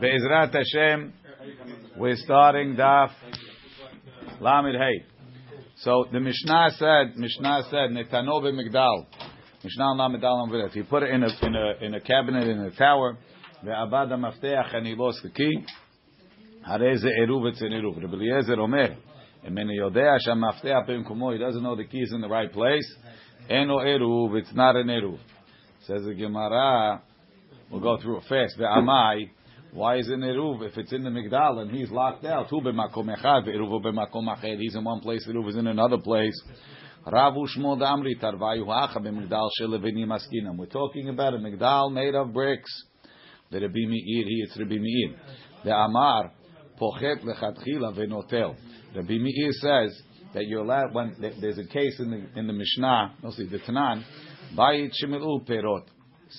Be'ezrat Hashem, we're starting Daf Lamed Hey. So the Mishnah said, Mishnah said, Netano Migdal. Mishnah Lamed Al He put it in a, in a, in a cabinet in a tower. Ve'abad mafteach and he lost the key. הרי זה עירוב אצל עירוב. רבי אליעזר אומר, אם אני יודע שהמפתח במקומו, he doesn't know the key is in the right place, אינו עירוב, it's not an עירוב. Says the Gemara, we'll go through it fast. Ve'amai, why is it Eruv if it's in the Migdal and he's locked out? Hu b'makom echad ve'eruv b'makom ached. He's in one place, Eruv is in another place. Ravu Shmuel Damri Tarvayu Hacha b'Migdal shelevinim askinam. We're talking about a Migdal made of bricks. The Rabbi Meir, he Rabbi Meir. The Amar pochet lechatchila v'notel. Rabbi Meir says that you're allowed when there's a case in the in the Mishnah, mostly the Tanan, bayit shemilu perot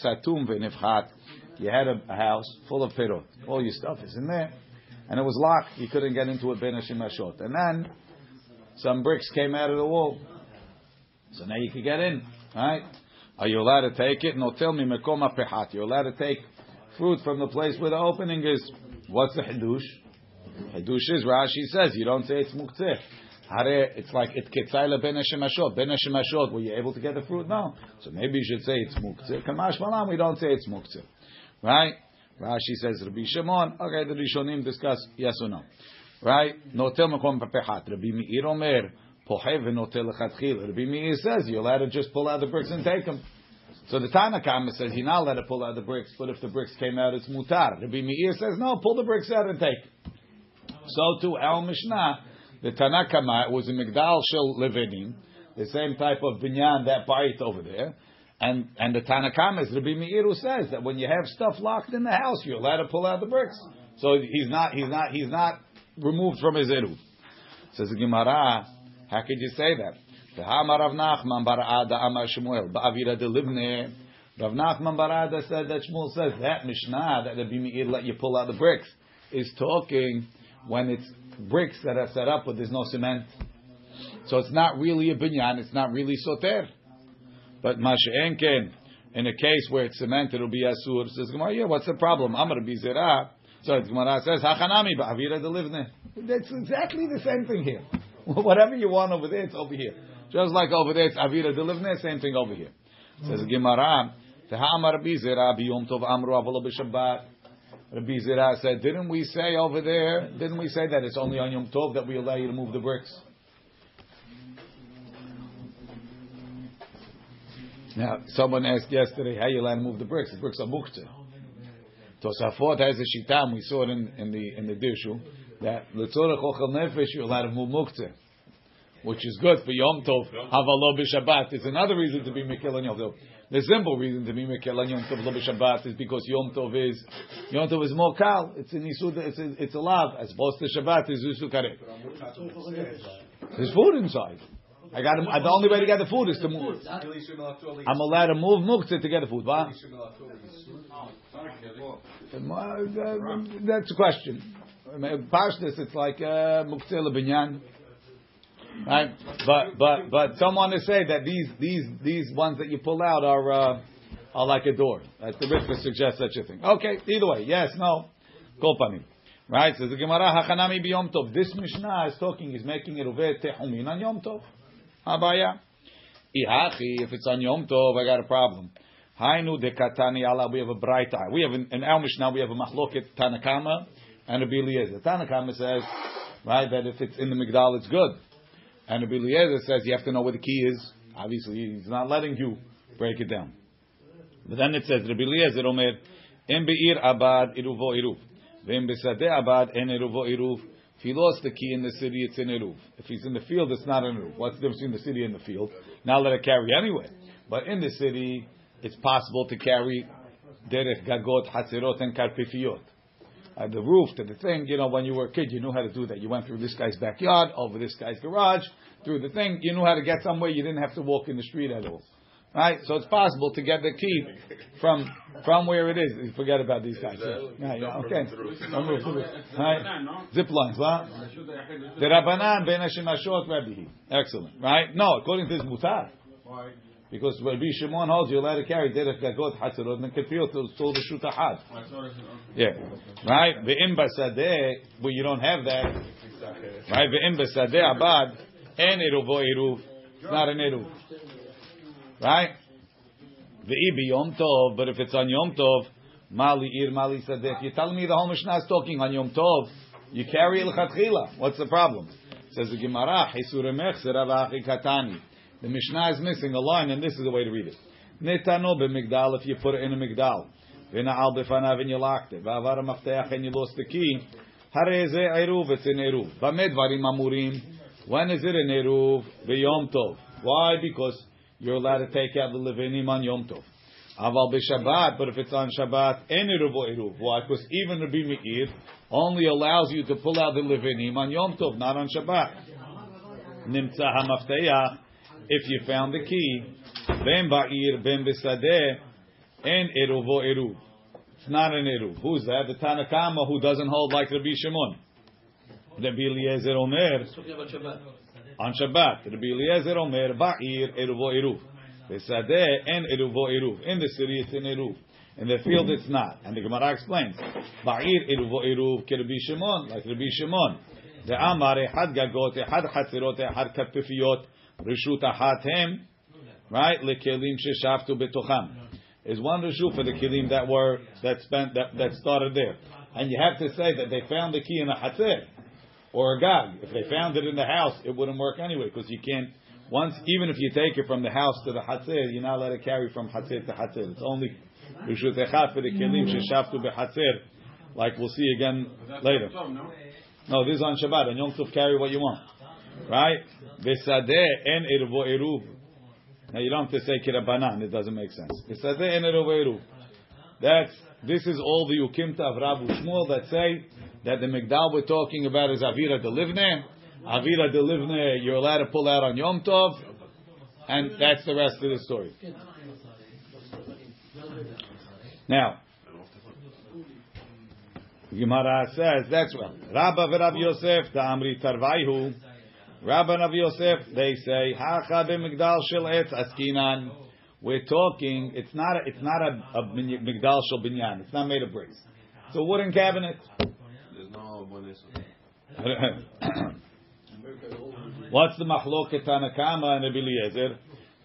satum v'nefchat you had a, a, house full of perot. All your stuff is in there. And it was locked. You couldn't get into it ben Hashimashot. And then some bricks came out of the wall. So now you could get in. Right? Are you allowed to take it? No, tell me, mekoma pehat. You're allowed to take fruit from the place where the opening is. What's the hidush? Hidush is Rashi says you don't say it's muktzeh. It's like it ketzayla ben hashemashot. Ben hashemashot, were you able to get the fruit? No. So maybe you should say it's muktzeh. Kamash malam, we don't say it's muktzeh. Right? Rashi says Rabbi Shimon. Okay, the Rishonim discuss yes or no. Right? Notel makom papechat. Rabbi Meir omer pohev notel lechatchil. Rabbi Meir says you're allowed to just pull out the bricks and take them. So the Tanakama says you're not allowed to pull out the bricks, but if the bricks came out, it's mutar. Rabbi Meir says no, pull the bricks out and take. So to El Mishnah, the Tanakama was a Migdal Shel Levinim, the same type of binyan that bite over there. And and the Tanakam is Rabbi Meir who says that when you have stuff locked in the house, you're allowed to pull out the bricks. So he's not he's not he's not removed from his eruv. Says the Gemara, how could you say that? The Hamar Rav Nachman Barada Amar Shmuel Ba'avira de Libne. Rav Nachman Barada said that Shmuel says that Mishnah that Rabbi Meir let you pull out the bricks is talking when it's bricks that are set up but there's no cement. So it's not really a binyan, it's not really soter. But Masha'enken, in a case where it's cement, it'll be asur. Says Gemara, yeah, what's the problem? Amar bizera. So Gemara says, Hachanami ba'avira delivne. That's exactly the same thing here. Whatever you want over there, it's over here. Just like over there, it's avira delivne, same thing over here. Says Gemara, Teha'amar bizera biyom tov amru avalo b'shabbat. Rabbi Zira said, didn't we say over there, didn't we say that it's only on Yom Tov that we allow you to move the bricks? Now, someone asked yesterday, how you allowed to move the bricks? The bricks are muktzeh. Tosafot has a shitam, we saw it in, in the in the dishu, that letzorach ochel nefesh, you're allowed to move muktzeh. Which is good for Yom Tov, havalo b'Shabbat. It's another reason to be Mekil on Yom Tov. The simple reason to be Mekil on Yom Tov lo b'Shabbat is because Yom Tov is, Yom Tov is more kal. It's in Yisud, it's, it's a lav, as opposed to Shabbat is Yisud Kareh. There's food inside. I got to, the only way to get the food is to move. I'm allowed to move muktzah to get the food. What? That's a question. Pashtus, it's like uh, muktzah lebinyan. Right, but but but someone to say that these these these ones that you pull out are uh, are like a door. That the Ritva suggests such a thing. Okay, either way, yes, no, kolpanim. Right, says the Gemara Hachanami biyom tov. This Mishnah is talking, is making it over tehumin on yom tov. Abaye. Ihachi, if it's on Yom Tov, I got a problem. Hainu de katani ala, we have a bright eye. We have in our Mishnah, we have a machloket Tanakama and a Eliezer. Tanakama says, right, that if it's in the Migdal, it's good. And a Eliezer says you have to know where the key is. Obviously, he's not letting you break it down. But then it says, Rabbi Eliezer Omer, Em be'ir abad iruvo iruv. V'em besadeh abad en iruvo iruv. If he lost the key in the city, it's in Eruv. If he's in the field, it's not in Eruv. What's the difference between the city and the field? Now let it carry anyway. But in the city, it's possible to carry derech gagot, hatzirot, and karpifiyot. Uh, the roof to the thing, you know, when you were a kid, you knew how to do that. You went through this guy's backyard, over this guy's garage, through the thing. You knew how to get somewhere. You didn't have to walk in the street at all. Right? So it's possible to get the key from from where it is. Forget about these guys. Yeah, yeah, okay. Right? Zip lines, what? The Rabbanan ben Hashimashot Rabbi. Excellent. Right? No, according to this mutar. Because Rabbi Shimon holds you're allowed to carry derech gagot hatzirot and kefiyot till till the shuta had. Yeah, right. Ve'im basadeh where you don't have that. Right. Ve'im basadeh abad en eruvo eruv. It's not an eruv. Right. Ve'i Yom Tov, but if it's on Yom Tov, Mali Ir Mali Sadeh. You're telling me the whole Mishnah is talking on Yom Tov. You carry El. What's the problem? Says the Gemara, Hisuremech Seravachi Katani. The Mishnah is missing a line, and this is the way to read it. Netano b'migdal, if you put it in a migdal. V'na'al b'fanav, and you locked it. V'avar mafteach, and you lost the key. Hare ze eruv, it's an eruv. B'med amurim. When is it an eruv? V'yom tov. Why? Because you're allowed to take out the levinim on Yom Tov. Aval b'Shabbat, but if it's on Shabbat, en eruv eruv. Why? Because even Rabbi Meir only allows you to pull out the levinim on Yom Tov, not on Shabbat. Nimtza hamafteach if you found the key, ben ba'ir, ben b'sadeh, and eruvo eruv. It's not an eruv. Who's that? The Tanakama who doesn't hold like Rabbi Shimon. Rabbi Eliezer Omer. On Shabbat. Rabbi Eliezer Omer, ba'ir, eruvo eruv. B'sadeh, and eruvo eruv. In the city it's an eruv. In the field it's not. And the Gemara explains. Ba'ir, eruvo eruv, ke Rabbi Shimon, like Rabbi Shimon. The Amar, had gagot, had chatzirot, had kapifiyot, Rishut ahatem, right? Lekelim sheshaftu betocham. Is one rishut for the kelim that were that spent that, that started there, and you have to say that they found the key in a hatzer or a gag. If they found it in the house, it wouldn't work anyway because you can't. Once, even if you take it from the house to the hatzer, you're not allowed to carry from hatzer to hatzer. It's only rishut echad for the kelim sheshaftu behatzer, like we'll see again later. No, this is on Shabbat. and Yom Tov, carry what you want. Right? Besadeh en irvo eruv. Now you don't have to say kirabanan, it doesn't make sense. Besadeh en irvo eruv. That's, this is all the ukimta of Rabu Shmuel that say that the Migdal we're talking about is Avira de Livne. Avira de Livne, you're allowed to pull out on Yom Tov. And that's the rest of the story. Now, Gemara says, that's well. Rabba v'Rav Yosef, the Amri Tarvaihu. Rabban of Yosef, they say, Hacha b'migdal shel etz askinan. We're talking, it's not a, it's not a, a migdal shel binyan. It's not made of bricks. It's a wooden cabinet. There's no What's the machloket Tanakama and Eliezer?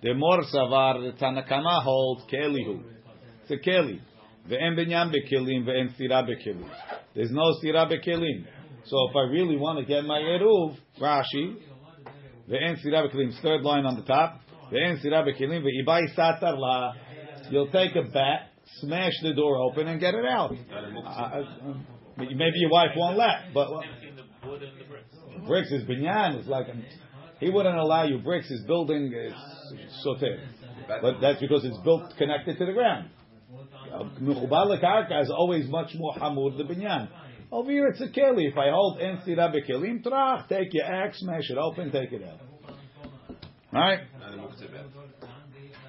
The mor savar, the Tanakama holds kelihu. It's a keli. Ve'en binyan bekelim, ve'en sira bekelim. There's no sira bekelim. So if I really want to get my eruv, Rashi, ve'en sira bekelim, third line on the top, ve'en sira bekelim ve'ibai satar la, you'll take a bat, smash the door open and get it out. Uh, uh maybe your wife won't let, but bricks is binyan. It's like um, he wouldn't allow you bricks. His building is soter, but that's because it's built connected to the ground. Uh, Mechubar lekarka is always much more hamur the binyan. Over here it's a keli. If I hold en sira bekelim trach, take your axe, smash it open, take it out. Right?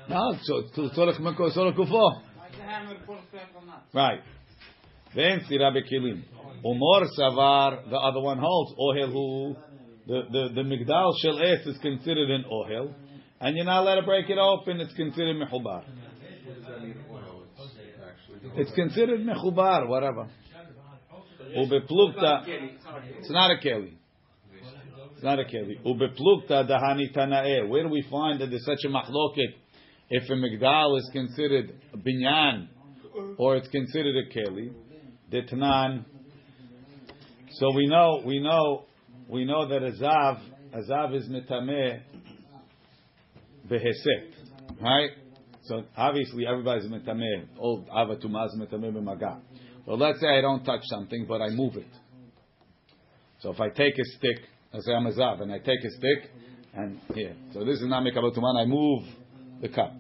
No, so tzorech meko tzorech kufo. Right. Then sira bekelim. Umor savar, the other one holds ohel hu. The the the migdal shel es is considered an ohel, and you're not allowed to break it open. It's considered mechubar. It's considered mechubar, whatever. Ubeplukta. It's not a keli. It's not a keli. Ubeplukta dahani tanae. Where do we find that there's such a machloket if a migdal is considered binyan or it's considered a keli? The tanan. So we know, we know, we know that azav, azav is mitameh beheset, right? So obviously everybody's mitameh. Old avatumah is mitameh b'maga. Well, let's say I don't touch something, but I move it. So if I take a stick, let's say I'm a zav, and I take a stick, and here. So this is not mikabel tuman. I move the cup.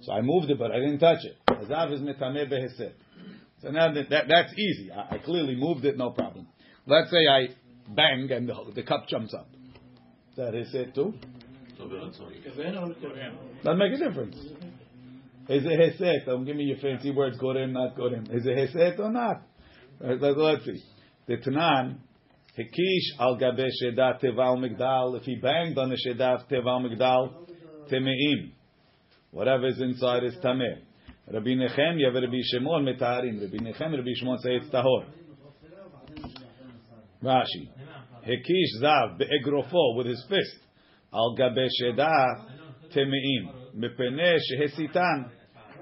So I moved it, but I didn't touch it. Azav is metameh beheset. So now that, that, that's easy. I, I, clearly moved it, no problem. Let's say I bang and the, the cup jumps up. Is that heset too? Doesn't make a difference. Is it heset? Don't give me your fancy words. Gorem, not gorem. Is it heset or not? Let's see. The Tanan, Hekish al gabe shedat teval migdal. If he banged on the shedat teval migdal, temeim. Whatever is inside is tameh. Rabbi Nechemya Rabbi Shimon metaharim. Rabbi Nechem Rabbi Shimon say it's tahor. Rashi. Hekish zav be'egrofo with his fist. Al gabe shedah temeim. Mepene shehesitan.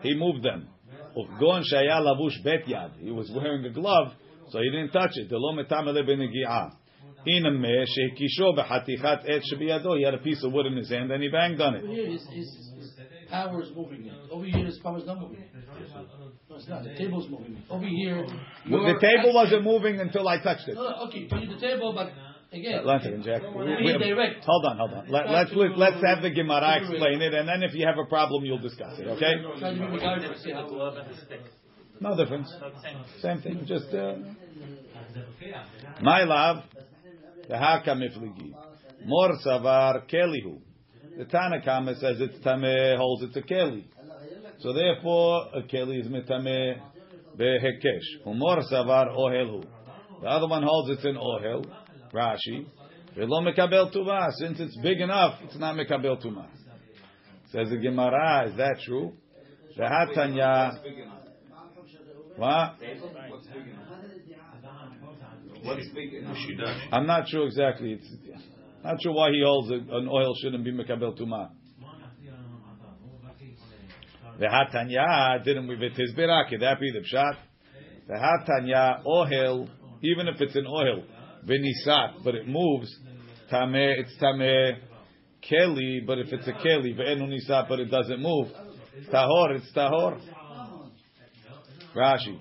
He moved them. Uchgon shaya lavush bet yad. He was wearing a glove, so he didn't touch it. Delo metamele benegi'ah. Inameh shehekisho behatichat et shebiyado. He had a piece of wood in his hand and he banged on it. Over here, his, his, his power is moving it. Over here, his power is not moving it. No, it's not. The table's moving it. Over here, Well, the table wasn't moving until I touched it. No, no, okay, you the table, but again, One second, Jack. Be direct. Hold on, hold on. Let, let's let's have the Gemara explain it, and then if you have a problem, you'll discuss it. Okay? try to be regarded to see how No difference. Same thing. Just uh, my love. The haka mifligi. Mor savar kelihu. The Tanakama says it's tameh, holds it's a keli. So therefore, a keli is mitame behekesh. Umor savar ohelhu. The other one holds it's an ohel. Rashi. Mekabel tuma. Since it's big enough, it's not mekabel tuma. Says the Gemara, is that true? The Hatanya. What? I'm not sure exactly. It's not sure why he holds a, an oil shouldn't be mekabel tuma. The hatanya didn't we his? Could that be the pshat? The hatanya oil, even if it's an oil, venisat, but it moves. Tameh, it's tameh keli, but if it's a keli, ve'enu nisat, but it doesn't move. Tahor, it's tahor. Rashi.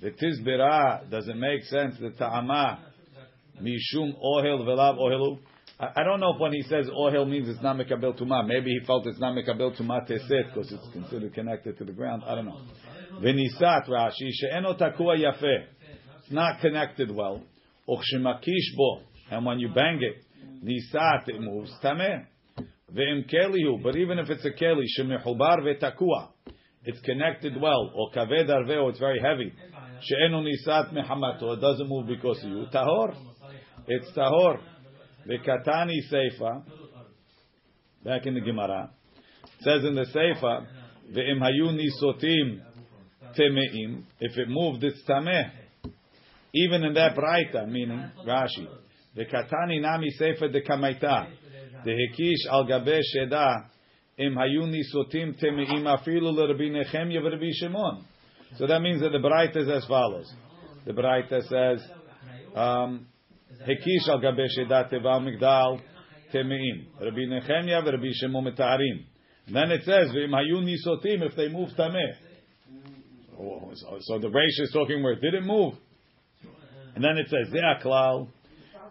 The tizbira doesn't make sense. The ta'ama mishum ohel velav ohelu. I don't know if when he says ohel means it's not mekabel tuma. Maybe he felt it's not mekabel tuma teset because it's considered connected to the ground. I don't know. V'nisat Rashi she'eno takua yafeh. It's not connected well. Uchshemakish bo. And when you bang it, nisat it moves tameh. Ve'im kelihu. But even if it's a keli shemehubar ve'takua, it's connected well. Or kaved arveh, or it's very heavy. She'enu nisat mehamato. It doesn't move because of you. Tahor. It's tahor. V'katani seifa. Back in the Gemara. It says in the seifa, ve'im hayu nisotim temeim. If it moved, it's tameh. Even in that braita, meaning Rashi. V'katani nami seifa de kamaita. Hekish al gabe sheda. Im hayu nisotim temeim afilu l'Rabbi Nechemya v'Rabbi Shimon. So that means that the Braita is as follows. The Braita says, um, Hekish al gabe sheda teval migdal temeim. Rabbi Nechemya v'Rabbi Shimon metaharim. Then it says, V'im hayu nisotim, if they move tameh. Oh, So, so the Reish is talking where it didn't move. And then it says, "Ze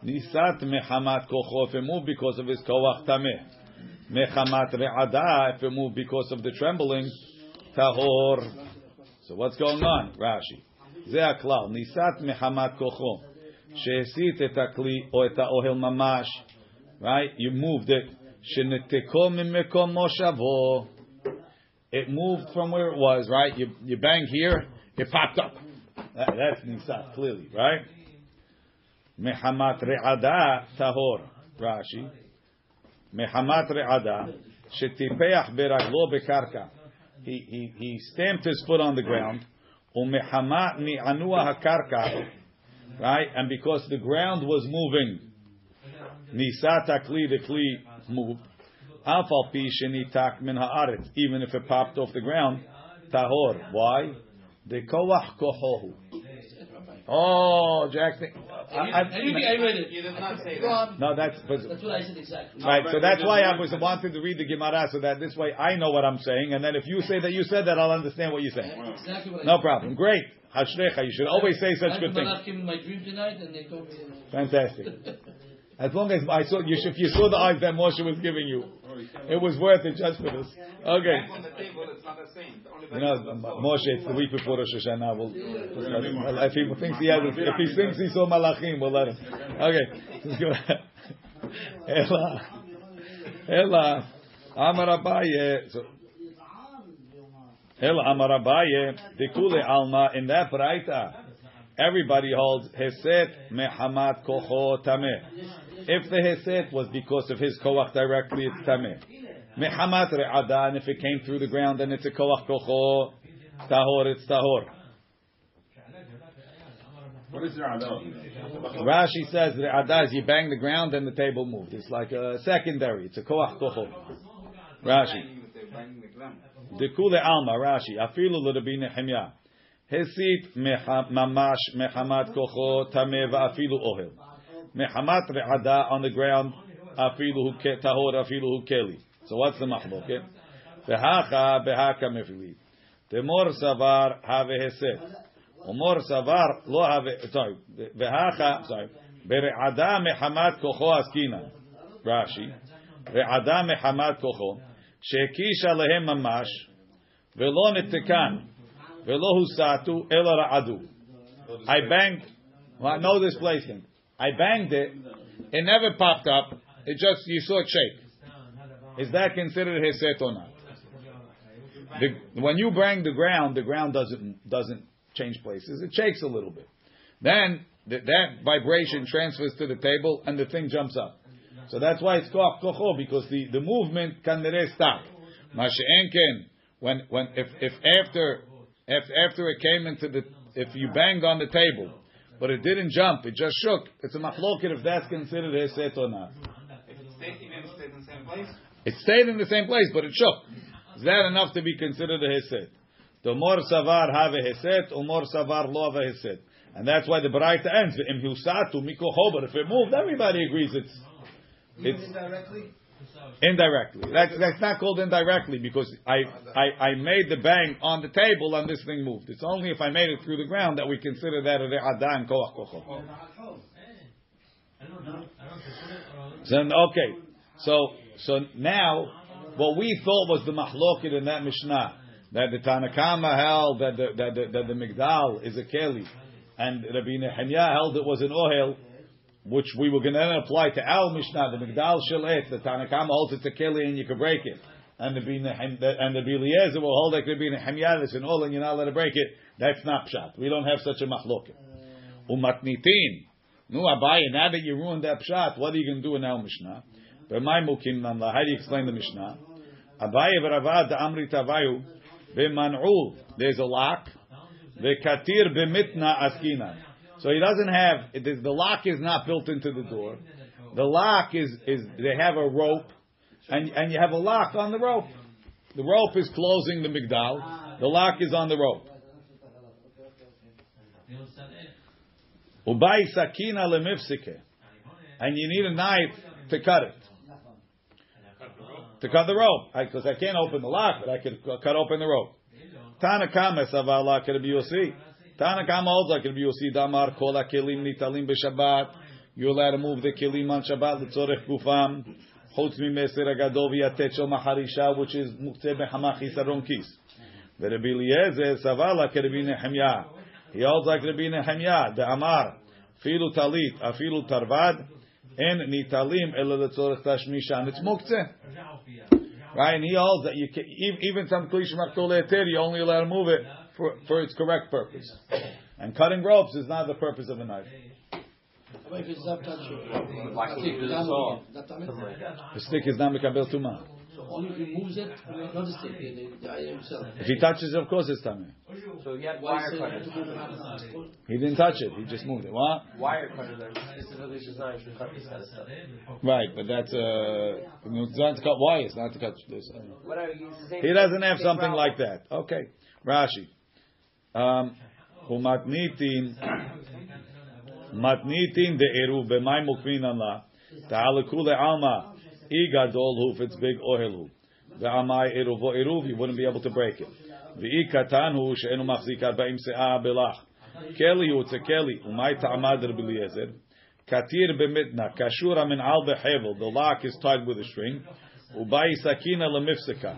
nisat mechamat kocho if because of his koach tameh, mechamat re'ada if because of the trembling tahor." So what's going on, Rashi? Ze nisat mechamat kocho sheesit et akli o et mamash. Right, you moved it. Sheneteko mimekom moshavo. It moved from where it was. Right, you you bang here, it popped up. That, that's nisat, clearly, right? Mehamat re'ada tahor, Rashi. Mehamat re'ada, shetipeach beraglo bekarka. He, he, he stamped his foot on the ground. Umehamat ni'anua hakarka. Right? And because the ground was moving, nisat akli, the kli moved. Afal pi min. Even if it popped off the ground, tahor. Why? The koach kohohu. Oh, Jack. I, I, I, I read it. You did not say that. no, that's but, That's what I said exactly. right. So that's why I was wanting to read the Gemara so that this way I know what I'm saying, and then if you say that you said that, I'll understand what you're saying. Exactly what I No said. problem. Great. Hashrecha. You should always say such good had things. Malach came in my dream tonight, and they told me. Fantastic. As long as I saw you, if you saw the eyes that Moshe was giving you, it was worth it just for this. Okay. Bang on the table, it's not the same. Only You know, Moshe, it's the week before Rosh Hashanah. We'll, well, if he thinks he has, if he thinks he saw Malachim, we'll let him. Okay. Ela, Ela, Amar Abaye. Ela Amar Abaye. Dikule Alma in that Braita. Everybody holds Heset Mehamat Kocho Tameh. If the Heset was because of his Koach directly, it's Tameh. Mehamat re'ada, and if it came through the ground, then it's a koach kocho. Tahor, it's tahor. What is Ra'ada? Rashi says re'ada is you bang the ground and the table moved. It's like a secondary. It's a koach kocho. Rashi. The ground. Dekule alma Rashi afilu l'Rabbi Nehemiah הסית ממש מחמת כוחו, טמא ואפילו אוהל. מחמת רעדה on the ground, אפילו הוא טהור, אפילו הוא כלי. So what's the מחלוקת? והכה בהכה מפילית. דמור סבר הווה הסת. ומור סבר לא הווה, סורי, והכה, סורי, ברעדה מחמת כוחו עסקינן. רש"י, רעדה מחמת כוחו, שהקיש עליהם ממש, ולא נתקן. I banged. Well, I know this place. I banged it. It never popped up. It just you saw it shake. Is that considered heset or not? The, when you bang the ground, the ground doesn't doesn't change places. It shakes a little bit. Then that vibration transfers to the table and the thing jumps up. So that's why it's called kocho because the the movement can stop. When when if if after if after it came into the if you banged on the table, but it didn't jump, it just shook. It's a machloket if that's considered a heset or not. If it stayed, even stayed in the same place, It stayed in the same place, but it shook. Is that enough to be considered a heset? The more savar have a heset, or more savar lo have a heset. And that's why the Baraita ends, Im husatu mikoho, but if it moved, everybody agrees it's, it's indirectly. Indirectly. That's, that's not called indirectly because I, I, I made the bang on the table and this thing moved. It's only if I made it through the ground that we consider that a re'ada and koach kocho. So, okay, so so now what we thought was the mahloket in that Mishnah that the Tanakama held that the that the, that the Migdal is a keli, and Rabbi Nehemiah held it was an ohel, which we were going to then apply to our Mishnah, the Migdal shalet. The Tanakama holds it's a keli and you can break it, and the and the Rabbi will hold like Rabbi Nehemiah it's an ohel and you're not allowed to break it. That's not pshat. We don't have such a mahloket. Umatnitin. No, Abaye, now that you ruined that pshat, what are you going to do in our Mishnah? B'may mukim namla. How do you explain the Mishnah? Abaye v'ravad amri tavayu b'man'ul. There's a lock. V'katir b'mitna askina. So he doesn't have, the lock is not built into the door. The lock is, is they have a rope, and, and you have a lock on the rope. The rope is closing the migdal. The lock is on the rope. Sakina. And you need a knife to cut it. To cut the rope. Because I, can't open the lock, but I could c- cut open the rope. Tanakama savala could be Yossi. Tanakama holds like Rabbi Yossi damar kol kelim nitalim b'Shabbat. You're to move the kelim on Shabbat l'tzorech gufam. Chutz mimeser agadol v'yatet shel maharisha, which is muktzeh b'hamach chisaron kis. Rabbi Eliezer savala kerebi Nehemiah. He holds like Rabbi Nehemiah, the Amar, filu talit, afilu tarvad, en nitalim ela letzorech tashmishan. It's muktzeh. Right, and he holds that you can, even some klish maktol eter, you only allowed to move it for, for its correct purpose. And cutting ropes is not the purpose of a knife. What if it's not touching? Why can't you do this all? Not tamid. The stick is not mekabel tuma. So only if he moves it, not the stick, the, himself. If he touches it, of course it's tameh. So he had wire cutters. to move it out of the school? He didn't touch it. He just moved it. What? Wire cutters are specifically designed to cut this kind of stuff. Right, but that's uh, it's not to cut wires, not to cut this. Whatever, he's the same. He doesn't have something like that. Okay, Rashi. Um, matnitin de eru b'may mukmin Allah. Ta'alekule alma igadol hu if it's big ohel hu. Ve'amay eruvo eruv you wouldn't be able to break it. Hu she'enu machzik arba'im se'ah belach. Keli hu it's a keli. Umay ta'amad Rabbi Eliezer. Katir b'mitna kashura min al behevel. The lock is tied with a string. Ubai sakina lemifsika.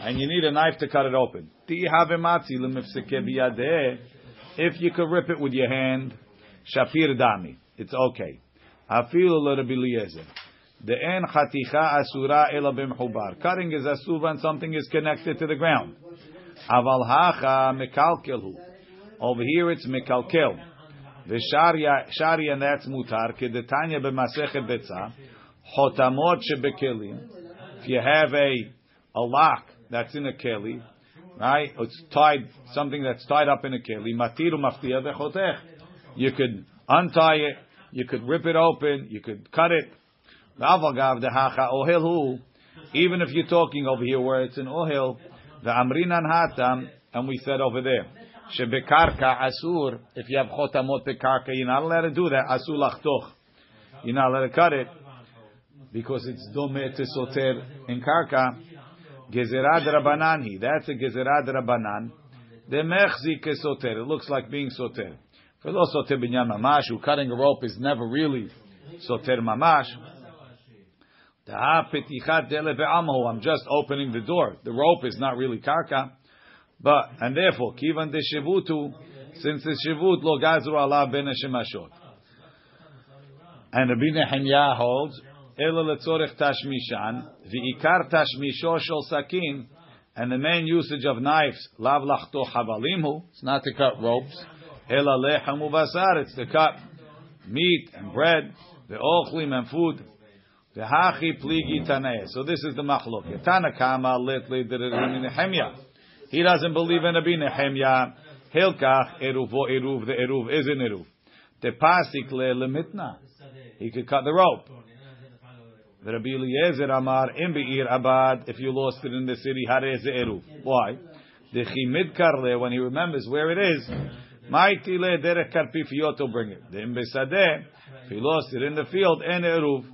And you need a knife to cut it open. If you could rip it with your hand, shapir dami. It's okay. I feel Afilu l'Rabbi Eliezer. The en chaticha asura ela b'mchubar. Cutting is asur when something is connected to the ground. Aval hacha mekalkelhu. Over here it's mekalkel. The sharia, sharia and that's mutar. Kedetanya b'masechet betza. Hotamot shebekelim. If you have a a lock that's in a keli, right? It's tied, something that's tied up in a keli. Matiru maftia vechotech. You could untie it. You could rip it open. You could cut it. Even if you're talking over here where it's an ohel, the amrinan hatam, and we said over there, shebekarka asur. If you have chotamot bekarka, you're not allowed to do that. Asur lachtoch. You're not allowed to cut it because it's dome to soter in karka. Gezerad rabanani. That's a gezerad rabanan. The mechzi kesoter. It looks like being soter. Velo soter binyan mamash. Cutting a rope is never really soter mamash. I'm just opening the door. The rope is not really karka. But, and therefore, kivan de shivutu, since the shivut lo gazru ala ben. And Rabbi Nehemiah holds, ela letzorech tashmishan, v'ikar tashmisho shel sakin, and the main usage of knives, lav lachto havalimhu, it's not to cut ropes, ela lechem uvasar, it's to cut meat and bread, the ochlim and food, the hachi pligi taneh. So this is the machlok. Tanakama lit li Nehemiah. He doesn't believe in Rabbi Nehemiah. Hilkach eruvo eruv. The eruv is an eruv. The pasik le lemitna. He could cut the rope. Rabbi Eliezer Amar in Be'ir Abad. If you lost it in the city, hareze eruv. Why? The chimid karle when he remembers where it is. Maiti le derech karpifiot to bring it. The imbesadeh. If he lost it in the field, en eruv.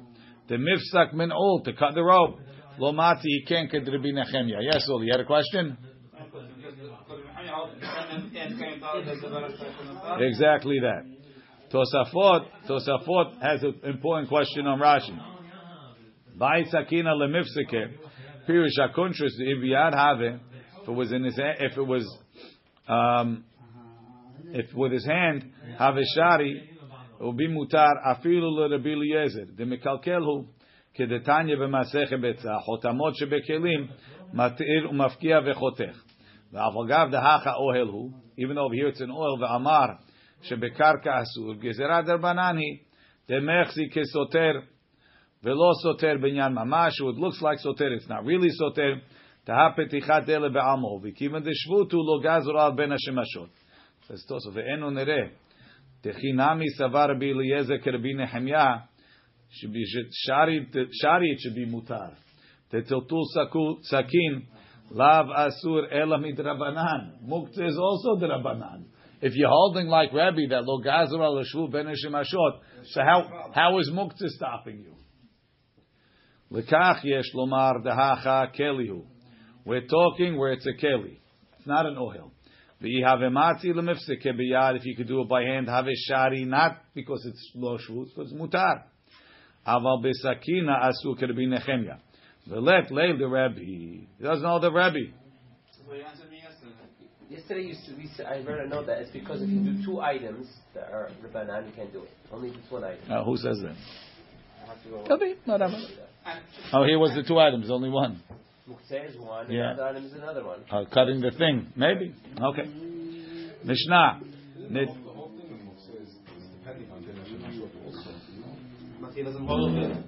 The mifsak min ol to cut the rope. Lo mati he can't get Rabbi Nehemiah. Yes, Oli, you had a question? Exactly that. Tosafot, Tosafot has an important question on Rashi. By sakina lemifseke, pirish akuntrus if have if it was in his if it was um, if with his hand have shari, it will be mutar afilu leRabbi Eliezer. The mekalkelhu כדתניא במסכת ביצה, חותמות שבכלים, מתיר ומפקיע וחותך. ואף אגב דהכה אוהל הוא, even over here it's an oil, ואמר שבקרקע אסור, גזירה דרבנן היא, דמחזי כסותר, Velo soter binyan mamash. It looks like soter. It's not really soter. Tahapetichat ele be'almo. V'kiven deshvutu lo gazura ben hashemashot. Says Toso. Ve'enu nereh. Techinami savar bi Eliezer kerbi Nehemia. Should be shari. Shari it should be mutar. Tetiltul sakin. Lav asur elamid rabanan. Mukt also the. If you're holding like Rabbi that lo gazra l'shvu ben so how how is muktzah stopping you? Lekach yesh lomar dehacha kelihu. We're talking where it's a keli. It's not an ohel. If you could do it by hand, have a shari, not because it's lo shvu, because it's mutar. Aval besakina asu Rabbi Nechemia. Velet leil the Rabbi. He doesn't know the Rabbi. Yesterday, you said, we I read a note that it's because if you do two items that are Rabbanan, you can't do it. Only just one item. Uh, who says that? Could be, whatever. Oh, here was the two items, only one. Mukteh is one, yeah. and the other item is another one. Uh, cutting the thing, maybe. Okay. Mishnah.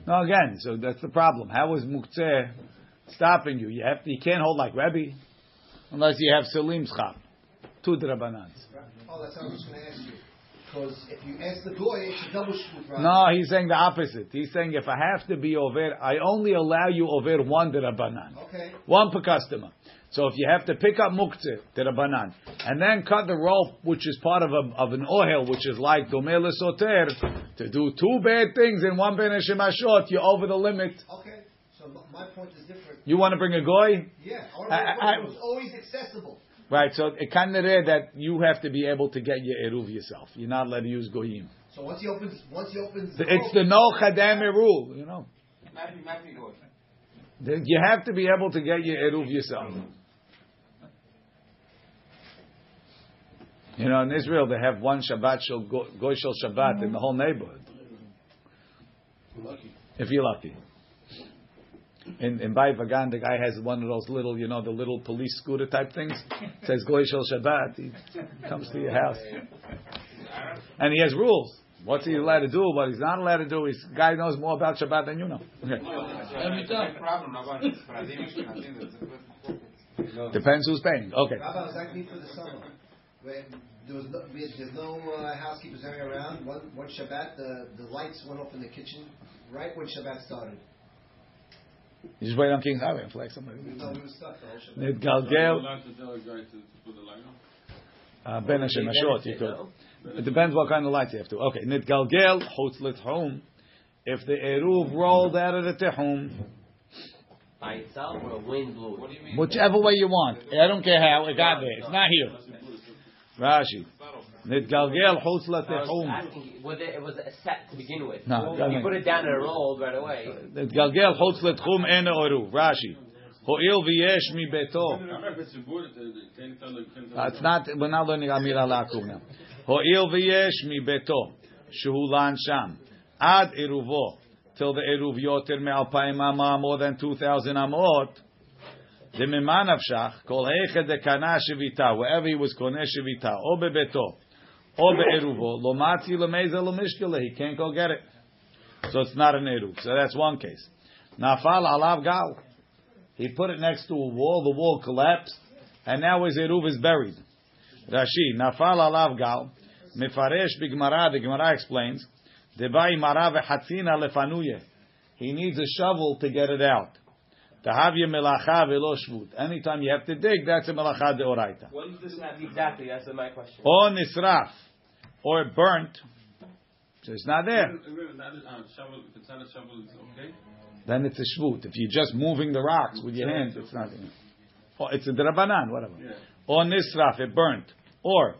No, again, so that's the problem. How is muktzeh stopping you? You have to, you can't hold like Rebbe unless you have Salim's chap, two drabanans. Oh, that's what I was going to ask you. Because if you ask the boy, it's a double shmut, right? No, he's saying the opposite. He's saying if I have to be over, I only allow you over one drabanan. Okay. One per customer. So if you have to pick up muktzeh, banan, and then cut the rope, which is part of, a, of an ohel, which is like domele soter, to do two bad things in one ben short, you're over the limit. Okay. So my point is different. You want to bring a goy? Yeah. I, I, was always accessible. Right. So it kind of there that you have to be able to get your eruv yourself. You're not allowed to use goyim. So once he opens, once he opens, the it's the no chadam rule. You know. You have to be able to get your eruv yourself. You know, in Israel they have one Shabbat shel Goy shel Shabbat in the whole neighborhood. Lucky. If you're lucky. In in Bay Vagan, the guy has one of those little, you know, the little police scooter type things. It says Goy shel Shabbat. He comes to your house, and he has rules. What's he allowed to do? What he's not allowed to do. His guy knows more about Shabbat than you know. Okay. Depends who's paying. Okay. When there was no, there's no uh, housekeepers hanging around. One, one Shabbat, the, the lights went off in the kitchen right when Shabbat started. You just wait on King's Highway and flex somebody. We thought we were stuck the whole Shabbat. Nitgalgel allowed to tell a guy to put the light on? uh, ben Hashem Ashot. You could. It depends what kind of lights you have to. Okay. Nitgalgel chutz l'tchum. If the eruv rolled out of the tehum, By itself or a wind blew What it? do you mean? whichever way you want. I don't care how it got there. It's not here. Rashi. Nitgalgel chutz I was l'tehum. asking whether it was a set to begin with. No, you put it down and it rolled right away. נתגלגל חוץ לתחום אין עירוב, רש"י. הואיל ויש מביתו, If it's a board, uh, can you tell the- can you tell it's not, we're not learning אמירה לעקוב now. הואיל ויש מביתו, שהוא לן שם, עד עירובו, till the עירוב יותר מאלפיים אמה, more than 2,000 אמות, דממה נפשך, כל היכד דקנה שביתה, wherever he was קונה שביתה, או בביתו, or. He can't go get it. So it's not an eruv. So that's one case. Nafal alav gal. He put it next to a wall. The wall collapsed. And now his eruv is buried. Rashi, nafal alav gal. Mifaresh b'gmara. The Gemara explains. Devai mara v'hatzina lefanuye. He needs a shovel to get it out. Tahavya melacha velo shvut. Anytime you have to dig, that's a melacha deoraita. When does this happen? Exactly, that's my question. Or nisraf, or burnt, so it's not there. Remember, that is, uh, shovel, if it's not a shovel, it's okay? Then it's a shvut. If you're just moving the rocks with your hand, it's not. Or it's a drabanan, whatever. Yeah. Or nisraf, it burnt. Or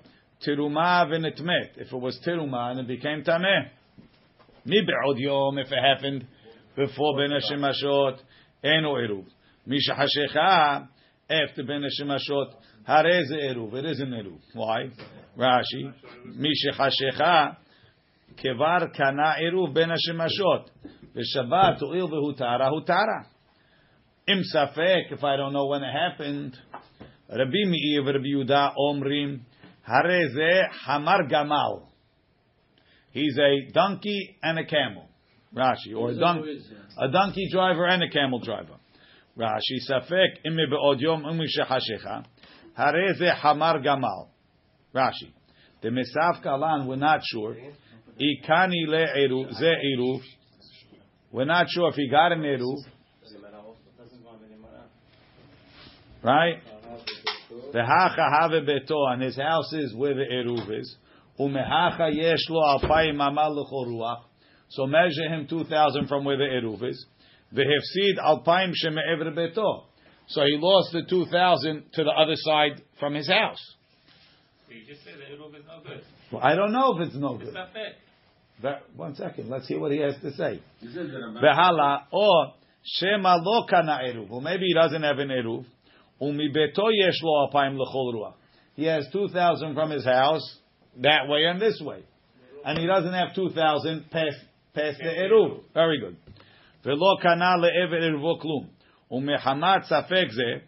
tiruma v'nitmet, if it was tiruma and it became tameh. Mi be'od yom, if it happened before ben hashemashot, eno eruv. Mi shehashecha, after ben hashemashot, hare ze eruv. It is an eruv. Why? Rashi, mi shehashecha, kevar kana eruv ben hashemashot. V'shabbat u'il v'hutara, hutara. Im safek, if I don't know when it happened, Rabbi Meir v'Rabbi Yehuda omrim, hare ze hamar gamal. He's a donkey and a camel. Rashi, or a, don- a donkey driver and a camel driver. Rashi, safek imi be'od yom um imi shechashecha, hare ze hamar gamal. Rashi, the Mesaf Kalan, we're not sure. Ikani le eru, ze eruv. We're not sure if he got an eruv. Right? The hacha have beto, and his house is where the eruv is. Umehacha yesh lo alpayim amal lechoruach. So measure him two thousand from where the eruv is. Vehefsid alpayim sheme'ever beto. So he lost the two thousand to the other side from his house. You just said the Eruv is no good. Well, I don't know if it's no It's good. not fair. That, one second, let's hear what he has to say. He says that I'm Vehala or shema lo kana eruv. Or maybe he doesn't have an eruv. Umi beto yesh lo alpayim lechol ruach. He has two thousand from his house that way and this way, and he doesn't have two thousand past past eruv. Very good. Velo kana le'ever eruvo klum. Umehamat safek ze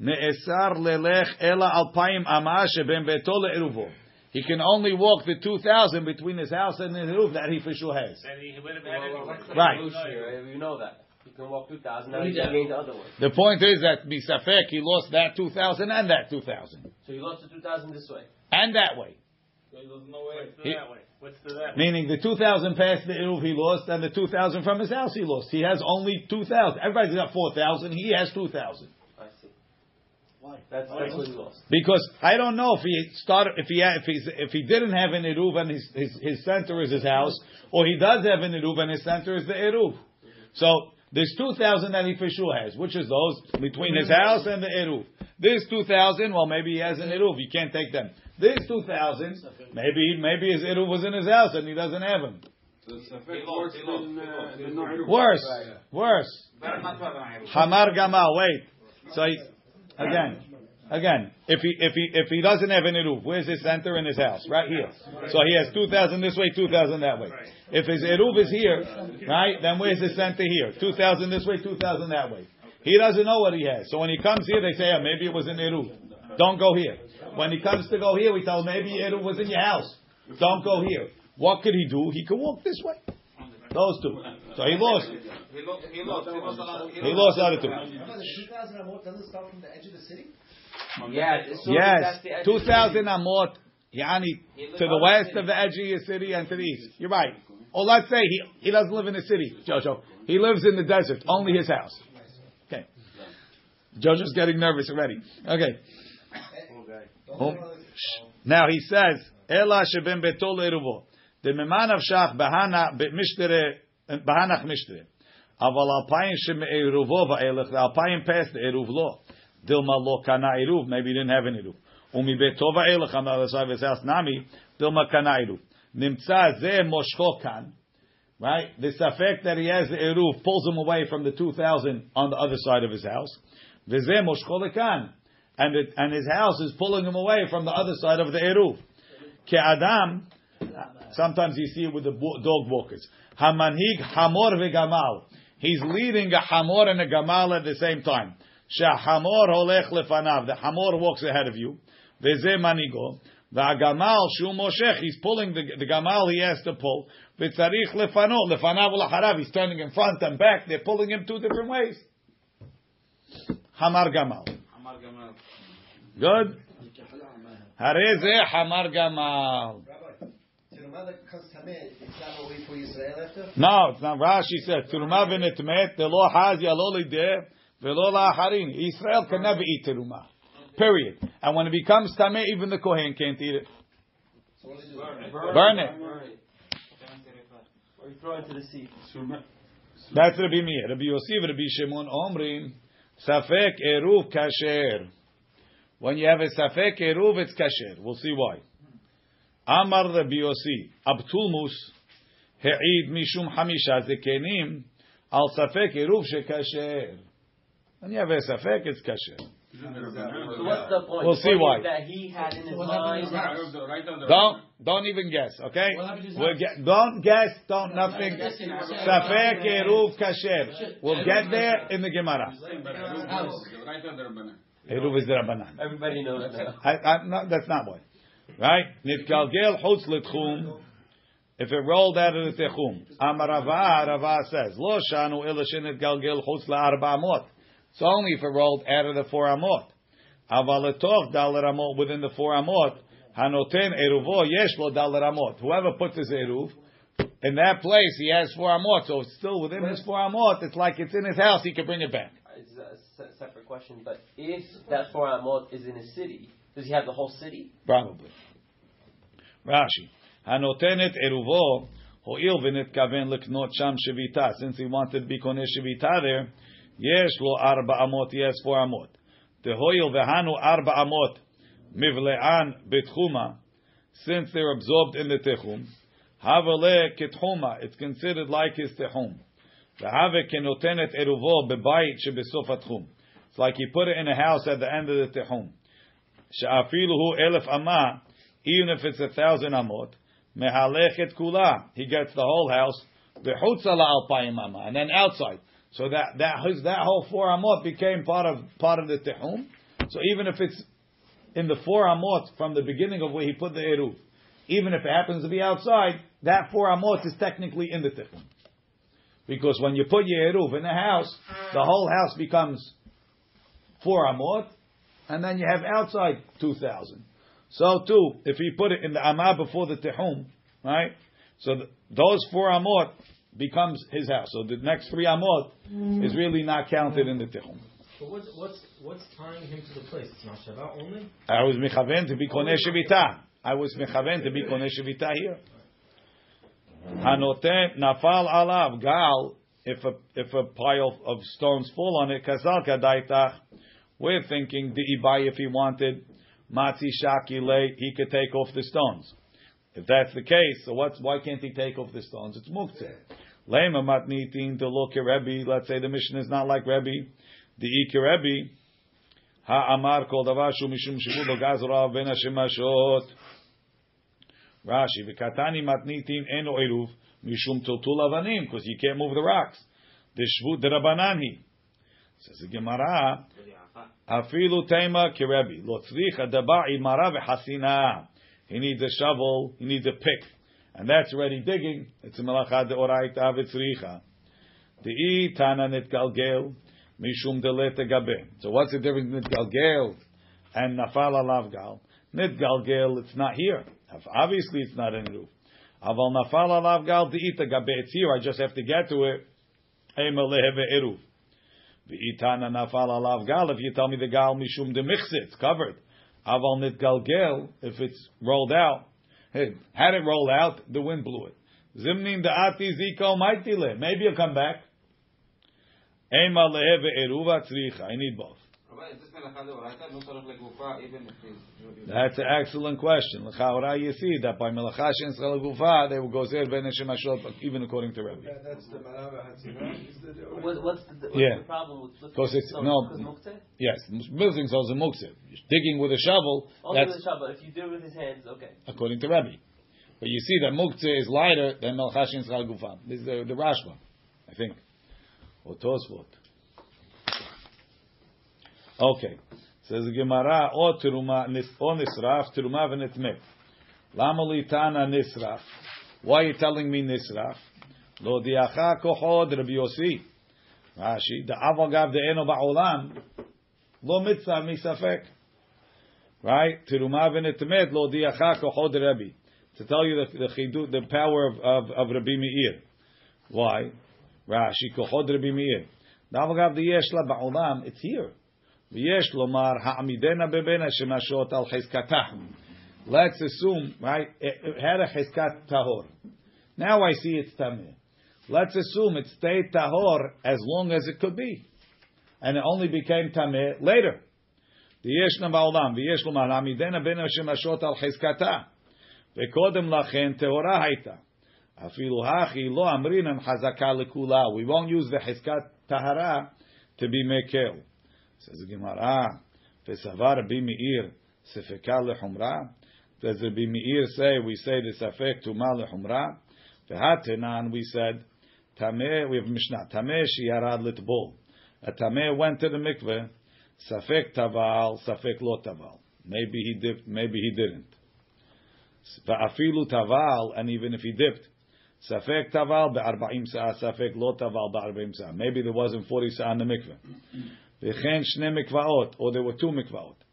ne'esar lelech ela alpayim amah sheben beto le'eruvo. He can only walk the two thousand between his house and the roof that he for sure has. Then he would have had it. Right. You know that. You can walk 2,000, now What you is can gain the other one. The point is that Bisafek, he lost that 2,000 and that 2,000. So he lost the 2,000 this way. And that way. What's the He- that way? What's the that way? Meaning the 2,000 past the Eruv he lost and the 2,000 from his house he lost. He has only 2,000. Everybody's got 4,000. He has 2,000. I see. Why? That's, that's what you lost. Because I don't know if he started, if he if he's, if he didn't have an Eruv and his, his, his center is his house, or he does have an Eruv and his center is the Eruv. So there's 2,000 that he for sure has, which is those between his house and the Eruv. This 2,000, well maybe he has an Eruv, you can't take them. This 2,000, maybe, maybe his Eruv was in his house and he doesn't have him. So Safek worse than, uh, than no Eruv. Worse, worse. Better not tell them. Hamar Gamal, wait. So he, again, again, if he if he if he doesn't have an eruv, where's his center in his house? Right here. So he has two thousand this way, two thousand that way. If his eruv is here, right, then where's his center here? Two thousand this way, two thousand that way. He doesn't know what he has. So when he comes here, they say, oh, maybe it was in eruv. Don't go here. When he comes to go here, we tell him maybe eruv was in your house. Don't go here. What could he do? He could walk this way. Those two. So he lost. He lost. He lost. He lost a lot. He lost the other two. Remember, the 2,000 amot doesn't start from the edge of the city? Yeah, as soon as Yes, that's the edge of 2,000 amot, yani, to the west of the edge of your city and to the east. You're right. Or let's say he, he doesn't live in the city, Jojo. He lives in the desert, only his house. Okay. Jojo's getting nervous already. Okay. Um, now he says, Ela shebim betol eruvo. The meman of shach bahana b'mishtere, bahanach mishtere. Aval alpayim shem eruvo va'elech, the alpayim passed the eruv lo. Dilma lo kana eruv, maybe he didn't have an eruv. Umi betova va'elech on the other side of his house, nami, dilma kana eruv. Nimtza ze moshcho kan. Right? This effect that he has the eruv pulls him away from the 2,000 on the other side of his house. V'zeh moshcho lekan. And, it, and his house is pulling him away from the other side of the eruv. Ke adam, sometimes you see it with the dog walkers. Hamanhig hamor vegamal. He's leading a hamor and a gamal at the same time. Shahamor holech lefanav. The hamor walks ahead of you. Veze manigo. The gamal shu moshech. He's pulling the, the gamal he has to pull. V'tzarich lefano. Lefanav ulacharav. He's turning in front and back. They're pulling him two different ways. Hamar gamal. Amar Gamal. Good. Hare ze hamar gamal. Rabbi, Tirumah that comes tameh, it's not a way for Israel after? No, it's not. Rashi said, "Teruma v'netmet lo hazia lo lideh v'lo la'acharin." Israel can never eat teruma. Period. And when it becomes tameh, even the kohen can't eat it. So what do do? Burn it. Or you throw it into the sea. That's Rabbi Meir. Rabbi Yosef, Rabbi Shimon, Omrim, Safek eruv kasher. When you have a Safek eruv, it's kasher. We'll see why. Amar Rabbi Yossi, Abtulmus, He'id mishum hamisha zekenim, al Safek eruv shekasher. When you have a Safek, it's kasher. So what's the point? We'll see point why. That he had in his mind. to his house? Don't don't even guess, okay? What happened to his We'll get, don't guess, don't nothing. Guessing, we're Safek eruv kasher. We'll get there in the Gemara. Eruv is the Rabbanan. Everybody knows that. I, I, no, that's not why. Right? Nitgalgel chutz l'tchum. If it rolled out of the techum. Amarava, Rava says, Lo shanu ila shenitgalgel chutz la'arba amot. It's only if it rolled out of the four amot. Aval letoch daler amot within the four amot. Hanoten eruvo yesh lo daler amot. Whoever puts his eruv, in that place he has four amot, so it's still within his four amot. It's like it's in his house. He can bring it back. Uh, it's a separate question, but if that four amot is in a city, does he have the whole city? Probably. Rashi. Hanotenet eruvo ho'il v'nitkaven leknot sham shevita. Since he wanted to be koneh shevita there, yesh lo arba amot, yes, four amot. Tehoil v'hanu arba amot mivle'an betchuma. Since they're absorbed in the techum, havale ketchuma. It's considered like his techum. V'have kenotenet eruvo bebayit shebesof atchum. It's like he put it in a house at the end of the techum. She'afilu hu elef amah, even if it's a thousand amot, mehalechet kula, he gets the whole house, v'chutza la'alpayim amah, and then outside. So that that that whole four amot became part of part of the tehum. So even if it's in the four amot from the beginning of where he put the eruv, even if it happens to be outside, that four amot is technically in the tehum. Because when you put your eruv in the house, the whole house becomes four amot, and then you have outside two thousand. So too, if he put it in the amah before the tehum, right? So th those four amot becomes his house. So the next three amot mm. is really not counted in the tehum. But what's what's what's tying him to the place? It's not Shabbat only. I was mechaven to be koneh shevita. I was mechaven to be koneh shevita here. Hanoten nafal alav gal. If a if a pile of stones fall on it, kazal kadaitach. We're thinking the ibai if he wanted matzi shaki he could take off the stones. If that's the case, so what's why can't he take off the stones? It's muktzeh. Lema matnitin to look at Rebbe. Let's say the mission is not like Rebbe. The Rebbe. Ha'amar kol davar shu mishum shivu lo gazra ben hashemashot. Rashi v'katani matnitin eno eruv mishum tiltul avanim because you can't move the rocks. The shvut derabanani. Says the Gemara. Afilu tema kirebi lo tzrich adabar imara v'hasina. He needs a shovel. He needs a pick, and that's already digging. It's a melacha deoraita v'tzricha. De'i tana nitgalgel mishum delet gabe. So what's the difference between nitgalgel and nafal alav gal? Nitgalgel, it's not here. Obviously, it's not in roof. Aval nafal alav gal de'ita gabe. It's here. I just have to get to it. If you tell me the gal mishum de it's covered. Aval nitgalgel, if it's rolled out. Hey, had it roll out, the wind blew it. Zimnin da'ati ziko maitile. Maybe you'll come back. I need both. That's an excellent question. L'chaora you see that by melacha shen gufa they will go zer ben shemashot even according to Rabbi. That's the Marava Hatzira. What, what's the, what's Yeah. the problem with with- Because it's so- no. because muktzeh? Yes, building is muktzeh. Digging with a shovel. Only with That's the shabbos. If you do it with his hands, okay. according to Rabbi. But you see that muktzeh is lighter than melacha shen gufa. This is the, the Rashba, I think, or Tosfot. Okay. Says the Gemara, o teruma nis o nisraf teruma v'nitmet. Lama litana nisraf. Why are you telling me nisraf? Lo diacha kochod Rabbi Yossi. Rashi, da'av agav de'eno ba'olam. Lo mitzvah misafek. Right? Teruma v'nitmet lo diacha kochod Rabbi. To tell you the the, chidu, the power of, of, of Rabbi Meir. Why? Rashi kochod Rabbi Meir. Da'av agav de'yesh la ba'olam. It's here. ויש לומר, העמידנה בבנה שמשות על חזקתה. Let's assume, right, it, it had a cheskat tahor. Now I see it's tameh. Let's assume it stayed tahor as long as it could be. And it only became tameh later. וישנה בעולם, ויש לומר, העמידנה בין השמשות על חזקתה. וקודם לכן טהורה הייתה. אפילו הכי לא אמרינן חזקה לכולה. We won't use the חזקת tahara to be mekel. Says the Gemara, ah, "Vesavar Rabbi Meir sefeka lechumra." Does Rabbi Meir say we say the safek tuma lechumra? Vehatenan we said tameh. We have Mishnah tameh sheyarad litbol. A tameh went to the mikveh. Safek taval, safek lo taval. Maybe he dipped, maybe he didn't. Ve'afilu taval, and even if he dipped, safek taval be'arba'im sa'ah, safek lo taval be'arba'im sa'ah. Maybe there wasn't 40 sa'ah in the mikveh. וכן שני מקוואות, or there were two מקוואות.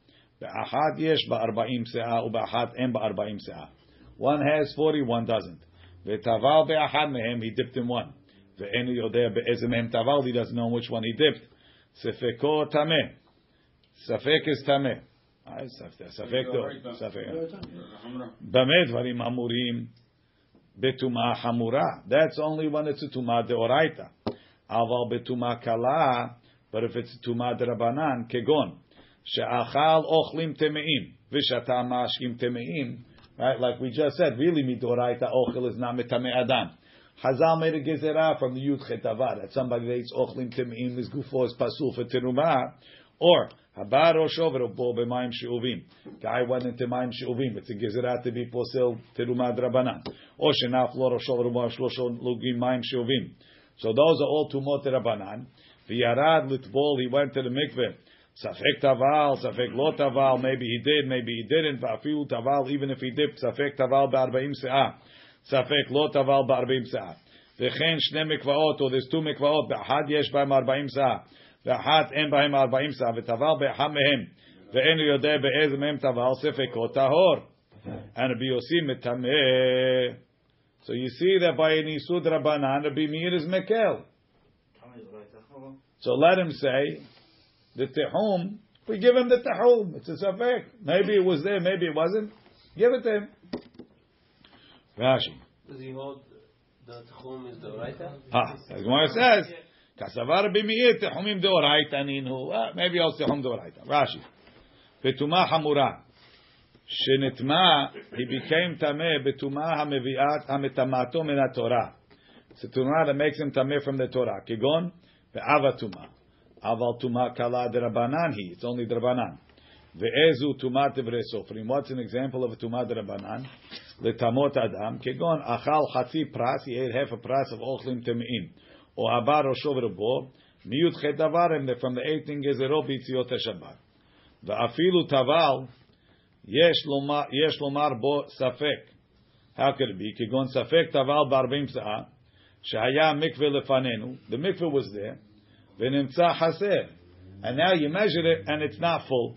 באחת יש בארבעים שאה ובאחת אין בארבעים שאה. One has 40, one doesn't. וטבל באחד מהם, he dipped in one. ואין הוא יודע באיזה מהם טבל, he doesn't know which one he dipped. ספקו טמא. ספק is טמא. אה, ספק, ספק טוב. ספק. במה דברים אמורים? בטומאה חמורה. That's only when it's a טומאה דאורייתא. אבל בטומאה קלה, but if it's tuma derabanan, kegon, she'achal ochlim temeim, v'shata mashkim temeim, right? Like we just said, really midoraita ochel is not metame adam. Hazal made a gezerah from the Yud Chetavad that somebody that eats ochlim temeim is gufo is pasul for teruma, or habar rosho v'robo b'mayim she'uvim. Guy went into mayim she'uvim. It's a gezerah to be posel teruma drabanan. Or shenaf lo rosho v'robo shlosho lugim mayim she'uvim. So those are all tumot drabanan. V'yarad litbol, he went to the mikveh. Safek taval, safek lo taval, maybe he did, maybe he didn't. Va'afilu taval, even if he did, safek taval ba'arba'im se'ah. Safek lo taval ba'arba'im se'ah. V'chen shne mikvaot, or there's two mikvaot, ba'ahad yesh ba'im arba'im se'ah. V'ahad en ba'im arba'im se'ah. V'taval be'ahad mehem. Ve'en yodeh be'ez mehem taval, safek o tahor. And Rabbi Yossi metameh. So you see that by an Isud Rabbanan, Rabbi Meir is Mekel. So let him say the tehum. We give him the tehum. It's a safek. Maybe it was there, maybe it wasn't. Give it to him. Rashi. Does he hold the tchum is the oraita? Ah, as Gemara says, kasavar b'mi'ir tehumim deoraita ninu. Ah, Maybe also tehum deoraita. Rashi. Betuma hamura. Shenitma, he became tameh betuma hameviat hametamato min Torah. It's a tumah that makes him tameh from the Torah. Kigon ve'ava tumah. Aval tumah kala derabanan he. It's only derabanan. Ve'ezu tumah tevrei sofrim. What's an example of a tumah derabanan? Letamot adam. Kigon achal chatzi pras. He ate half a pras of ochlim temeim. Or abar rosho v'rabo. Miyut chet davarim. From the eighteen gezerot b'tziot Shabbat. Ve'afilu taval. יש לומר, יש לומר בו ספק. How could it be? כגון ספק טבל בארבעים שאה, Shaya mikveh. The mikveh was there. V'nimtza haser. And now you measure it and it's not full.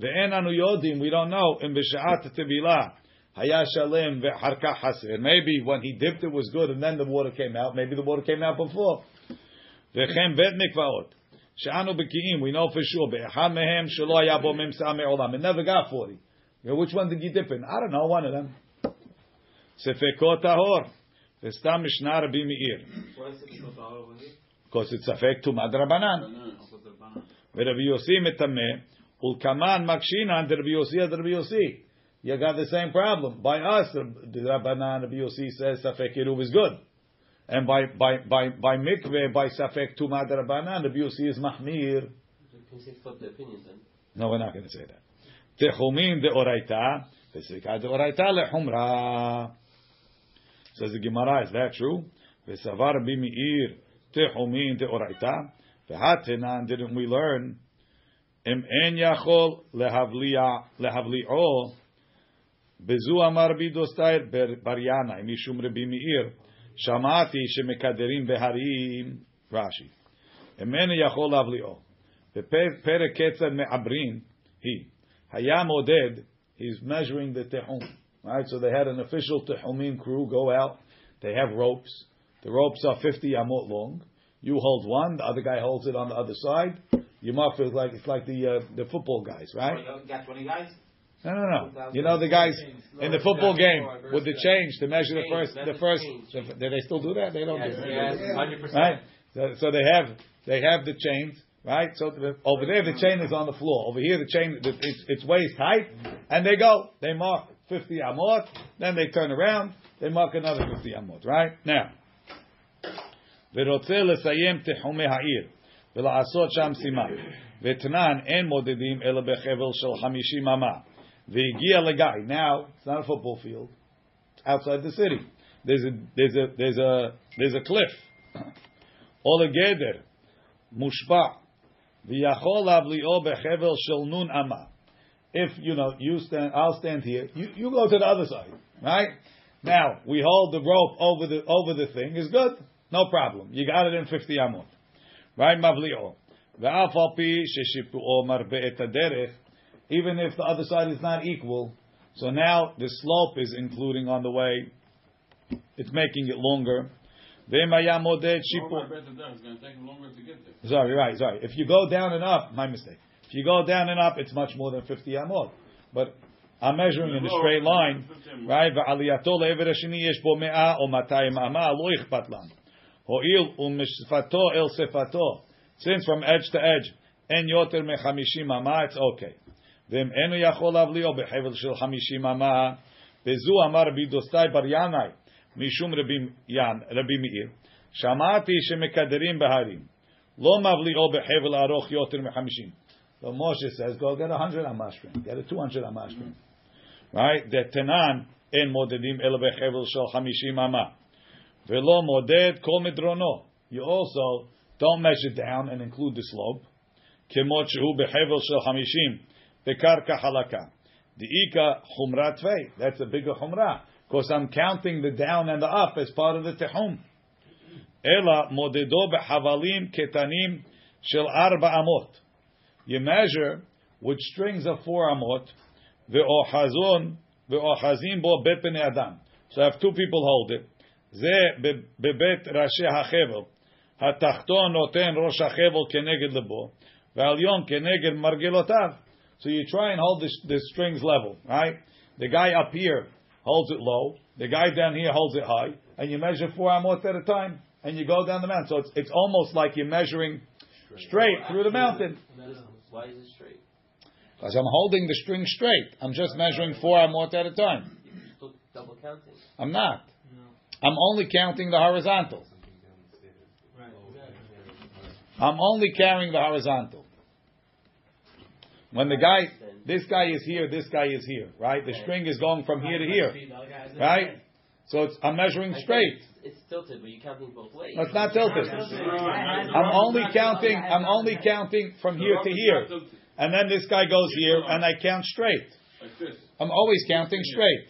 V'en anu. We don't know. In b'sha'at tevilah. Haya shalem v'harka haser. Maybe when he dipped it was good and then the water came out. Maybe the water came out before. V'chem bet mikvaot. Sha'anu b'ki'im. We know for sure. Be'echam mehem shelo haya bo memsa me'olam. It never got 40. Which one did you dip in? I don't know. One of them. Sefekot. וסתם משנה רבי מאיר. Because it's ספק טומאה דרבנן. ורבי יוסי מטמא, ולקמן מקשינן דרבי יוסי עד רבי יוסי. You got the same problem. By us, the Rabbanan Rabbi Yossi says Safek Iruv is good. And by by by by mikveh, by Safek Tumad Rabbanan, Rabbi Yossi is Mahmir. You can say flip the opinions then. No, we're not going to say that. Techumin de oraita, vesika de oraita lehumra. Says the Gemara, is that true? Vesavar Rabbi Meir, techumin de oraita. Vehatenan, didn't we learn? Im en yachol lehavli'a lehavli'o. בזו אמר בי דוסטייר בר ינאי, משום רבי מאיר, שמעתי שמקדרים בהרים, רש"י. אינני יכול להבליעו. בפרק כיצד מעברין היא. היה מודד, he's measuring the tehum. Right, so they had an official tehumim crew go out. They have ropes. The ropes are 50 amot long. You hold one, the other guy holds it on the other side. You mark it like it's like the uh, the football guys, right? got 20 guys? No, no, no. You know the guys in the football game with the change to measure the first, the first. The, do they still do that? They don't do that. Yes, 100%. Right. So, so they have they have the chains, right? So the, over there the chain is on the floor. Over here the chain the, it's, it's waist height, and they go. They mark fifty amot, then they turn around, they mark another fifty amot. Right now. ורוצה לסיים תחומי העיר ולעשות שם סימן. ותנן אין מודדים אלא בחבל של חמישים אמה. והגיע לגיא. Now, it's not a football field. It's outside the city. There's a, there's a, there's a, there's a cliff. או לגדר, מושבע. ויכול להבליעו בחבל של נון אמה. if you know you stand, I'll stand here. You, you go to the other side, right? Now we hold the rope over the over the thing is good, no problem. You got it in fifty amot, right? Mavlio. Even if the other side is not equal, so now the slope is including on the way. It's making it longer. Sorry, right, sorry. If you go down and up, my mistake. If you go down and up, it's much more than 50 amot. But I'm measuring in a straight line, right? ועלייתו לעבר השני יש בו 100 או 200 אמה, לא אכפת לנו. הואיל ומשפתו אל שפתו, since from edge to edge אין יותר מ-50 אמה, it's okay. ואם אינו יכול להבליעו בחבל של 50 אמה, וזו אמר רבי דוסטאי בר ינאי, משום רבי, ין, רבי מאיר, שמעתי שמקדרים בהרים, לא מבליעו בחבל ארוך יותר מ-50. So Moshe says, go get a hundred amashrim, get a two hundred amashrim. Mm-hmm. Right? The tenan in modedim el bechevel shel hamishim ama. Velo moded kol midrono. You also don't measure down and include the slope. Kemot shehu bechevel shel hamishim bekarka halaka. The ika humra tvei. That's a bigger humra. Because I'm counting the down and the up as part of the tehum. Ela modedo behavalim ketanim shel arba amot You measure with strings of four amot, ואוחזון, ואוחזים בו בית בני אדם. So if two people hold it, זה בבית ראשי החבל. התחתון נותן ראש החבל כנגד לבו, והעליון כנגד מרגלותיו. So you try and hold the, the strings level, right? The guy up here holds it low, the guy down here holds it high, and you measure four amot at a time, and you go down the mountain. So it's, it's almost like you're measuring straight through the mountain. Why is it straight? Because I'm holding the string straight. I'm just measuring four amot at a time. You're double counting. I'm not. No. I'm only counting the horizontal. I'm only carrying the horizontal. When the guy, this guy is here, this guy is here, right? The string is going from here to here, right? So it's, I'm measuring I straight. It's, it's tilted, but you're counting both ways. No, it's not tilted. I'm only counting. I'm only counting from here to here, and then this guy goes here, and I count straight. I'm always counting straight.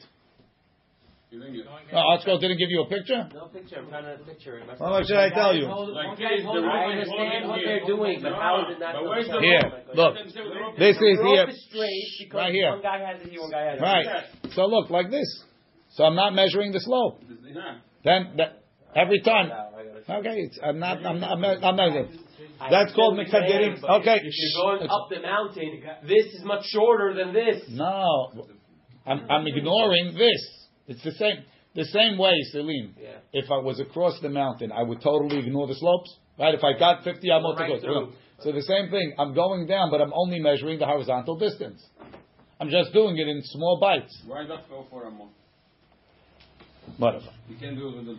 You didn't get. No, ArtScroll didn't give you a picture. No picture. I'm trying to picture it. How much should I tell you? Like One this, guy's the holding- rope I is understand holding what here. they're doing, but how is it not But the where's the same? Here, rope? look. Let them say with the rope. This is The rope here. is straight because Right here. one guy has it here, one guy has it Right. So look, like this. So I'm not measuring the slope. Then that, every time. Now, I gotta- Okay, it's, I'm not. I'm not. I'm not. I'm not I That's called understand what mikadirim. Okay. If you're going up the mountain, this is much shorter than this. no, I'm, I'm ignoring this. It's the same. The same way, Celine. Yeah. If I was across the mountain, I would totally ignore the slopes. Right? If I got 50 amot to Right go through. So the same thing. I'm going down, but I'm only measuring the horizontal distance. I'm just doing it in small bites. Why not go for a month? Whatever. You can do it with the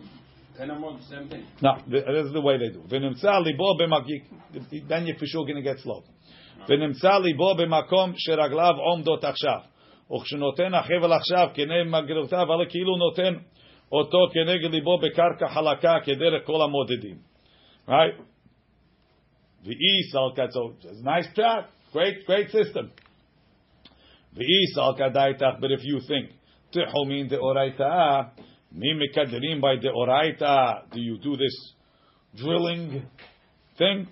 ten a month, same thing. No, th- this is the way they do. V'nimtza libo b'makik. Then you're for sure going to get slope. ונמצא ליבו במקום שרגליו עומדות עכשיו. וכשנותן החבל עכשיו כנגד מגרותיו, אבל כאילו נותן אותו כנגד ליבו בקרקע חלקה כדרך כל המודדים. Right? ואי סלקה, so it's a nice track, great, great system. ואי סלקה דייתך, but if you think, תחומין דאורייתא, Mimikaderim by the oraita? Do you do this drilling thing?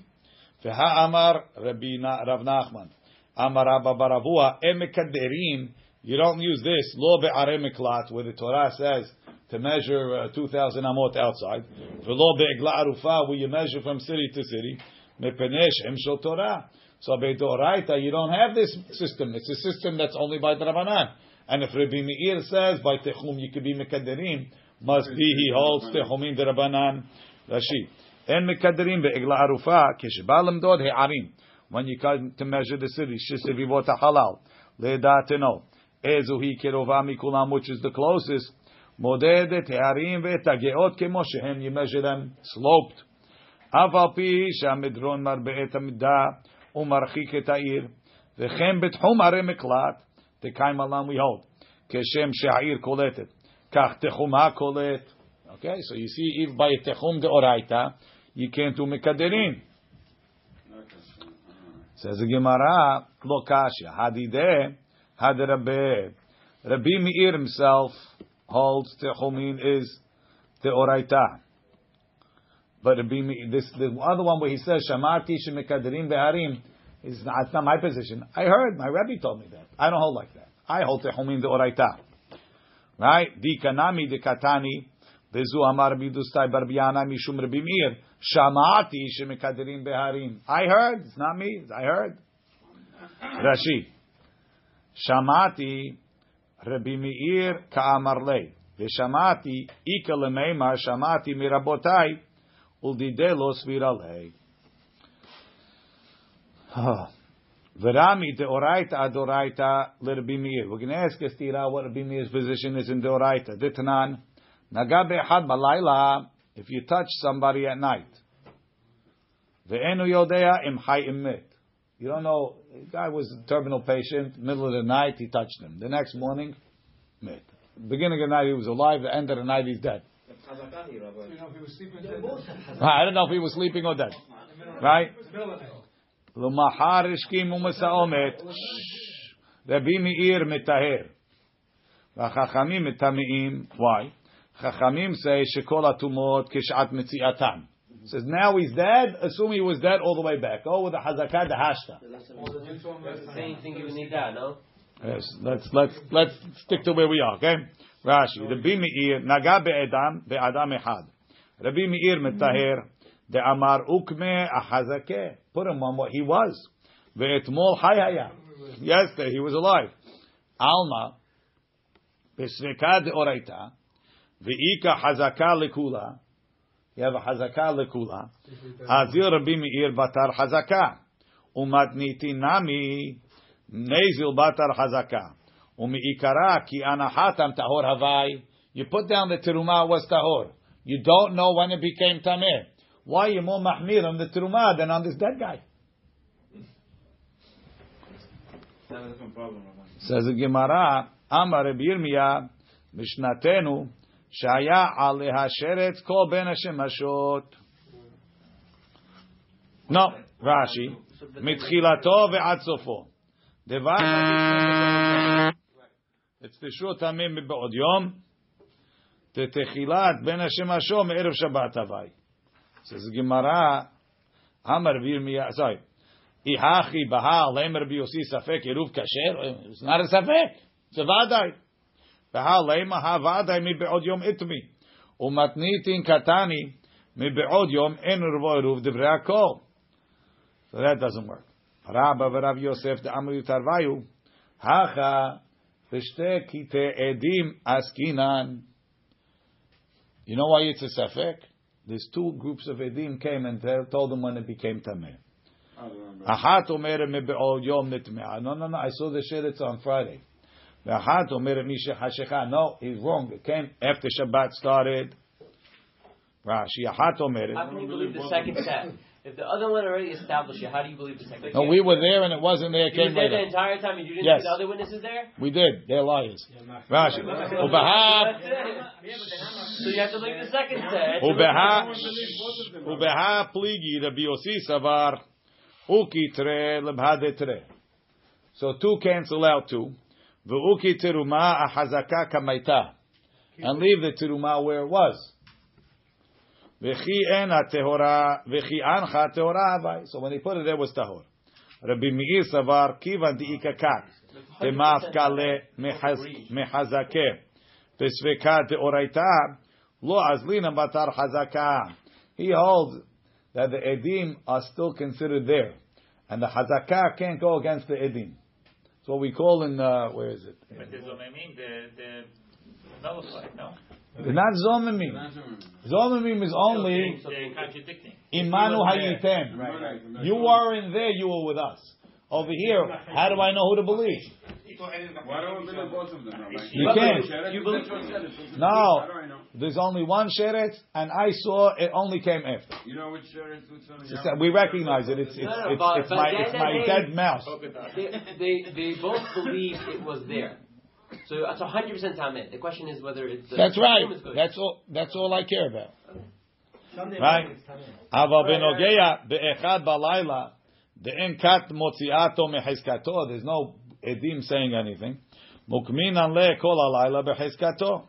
Veha Amar Rabbi Rav Nachman. Amar Rabba Baravua. Emikaderim. You don't use this lo be'aremiklat where the Torah says to measure uh, 2,000 amot outside. VeLo be'egla arufa where you measure from city to city. Mepenesh em Torah. So be'doraita you don't have this system. It's a system that's only by the Drabanan. And if Rabbi Meir says by techum you could be mekaderim, must be he holds techumim the Rabbanan. Rashi. אין מקדרים בעגלה ערופה, כשבא למדוד הערים. When you come to measure the city, שסביבות החלל, לדעתנו, איזו היא קרובה מכולם, which is the closest, מודד את הערים ואת הגאות כמו שהם, you measure them sloped. אף על פי שהמדרון מרבה את המידה ומרחיק את העיר, וכן בתחום ערי מקלט, the kaimalam we hold. Keshem she'air koletet. Kach Techumah kolet. Okay, so you see, if by techum deoraita, you can't do mekaderin. Says the Gemara, lo kasha. Hadide, had Rabbi. Rabbi Meir himself holds techumin is the deoraita. But Rabbi Meir, this the other one where he says shamarti shemekaderin beharim is not, it's not my position. I heard my Rebbe told me that. I don't hold like that. I hold techumin deoraita. Right? Di kanami de katani. Bezu amar bidustai barbiana mishum Rabbi Meir. Shamati shemekaderim beharim. I heard. It's not me. I heard. Rashi. Shamati Rabbi Meir ka'amar lei. Veshamati ika lemeimar shamati mirabotai uldidelo svira lei. Oh. Verami deoraita adoraita l'Rabbi Meir. We're going to ask Estira what Rabbi Meir's position is in deoraita. Ditnan. Nagabe had malayla. If you touch somebody at night. Ve'enu yodea im hay im. You don't know. The guy was a terminal patient. Middle of the night, he touched him. The next morning, mit. Beginning of the night, he was alive. The end of the night, he's dead. I don't know if he was sleeping or dead. Right? Lumahar ishkim umasaomet. Rabbi Meir mitaher. והחכמים מטמאים, why? חכמים say שכל הטומאות כשעת מציאתן. Says now he's dead, assume he was dead all the way back. Oh, with the hazakah, the hashta. Same thing you need that, no? Yes, let's let's let's stick to where we are, okay? Rashi, Rabbi Meir naga be'adam be'adam echad. Rabbi Meir metaher de'amar ukme ahazakeh. Put him on what he was. Ve'etmol hayaya. Yesterday he was alive. Alma besveka de'oraita ve'ika hazaka lekula. You have a hazaka lekula. Azir Rabbi Meir batar hazaka. Umatniti nami. Nezil batar hazaka. Umiikara ki anahatam tahor havai. You put down the teruma was tahor. You don't know when it became tameh. Why are you more mahmir on the teruma than on this dead guy? Says the Gemara, Amar Rabbi Yirmiyah, Mishnatenu, Shaya aleha sheret kol ben hashemashot. No, Rashi, מתחילתו ועד סופו. דבר it's the short tamim מבעוד יום, Tetechilat ben Hashem Hashom erev Shabbat Havai. Says Gemara, Amar sorry. Ihachi Bahal Lemer Biosi Safek Eruv Kasher. It's not a Safek. It's a Vadai. Bahal Lema Ha Mi Be'od Yom Itmi. Umatnitin Katani Mi Be'od Yom. So that doesn't work. Rabba Yosef. Hacha kite edim askinan. You know why it's a safek? These two groups of edim came and they told them when it became tameh. I remember. Ahat omer mebe'ol yom. No, no, no. I saw the sheretz on Friday. Ahat omer misha hashecha. No, he's wrong. It came after Shabbat started. Rashi. Ahat omer. How can you believe the second set? If the other one already established it, how do you believe the second No, we were there and it wasn't there. It You were came there the entire time and you didn't Yes. see the other witnesses there? We did. They're liars. Rashi. That's So you have to believe the second set. Ubeha Ubeha pligi Rabbi Yossi Savar Uki tre lebhade tre. So two cancel out two. V'uki teruma ahazaka kamaita. And leave the teruma where it was. So when he put it there was tahor. Rabbi Meir Savar kivan di'ikakak. Temafkale mehazake. Pesveka deoraita. Lo azlina batar hazaka. He holds that the edim are still considered there, and the hazaka can't go against the edim. It's what we call in uh, where is it? But the Zomemim, the, the nullified, no? They're not zomimim. Zomimim is only They're contradicting. imanu hayitem. You weren't there. You were with us. Over here, how do I know who to believe? Why don't we believe both of them? now, You can't. You believe what. No. How do I know? There's only one sheret, and I saw it only came after. You know which share is which one? It's that we recognize it. It's it's No, no, it's, it's my it's my dead mouse. They, they, they both believe it was there. So that's hundred percent tameh. The question is whether it's. Uh, that's right. That's all. That's all I care about. Okay. Right. Aval benogeya beechad balayla de'en kat motziato mehizkato. There's no edim saying anything. Mukminan le kol alayla behizkato.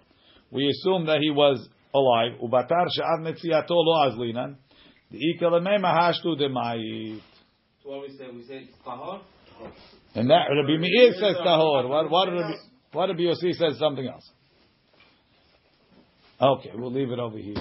We assume that he was alive. Ubatar she'ad metziato lo azlinan. De'ikalemei mahashtu demayit. So what we say? We say tahor. And that Rabbi Meir says tahor. What, what Rabbi? What Rabbi Yossi says something else. Okay, we'll leave it over here.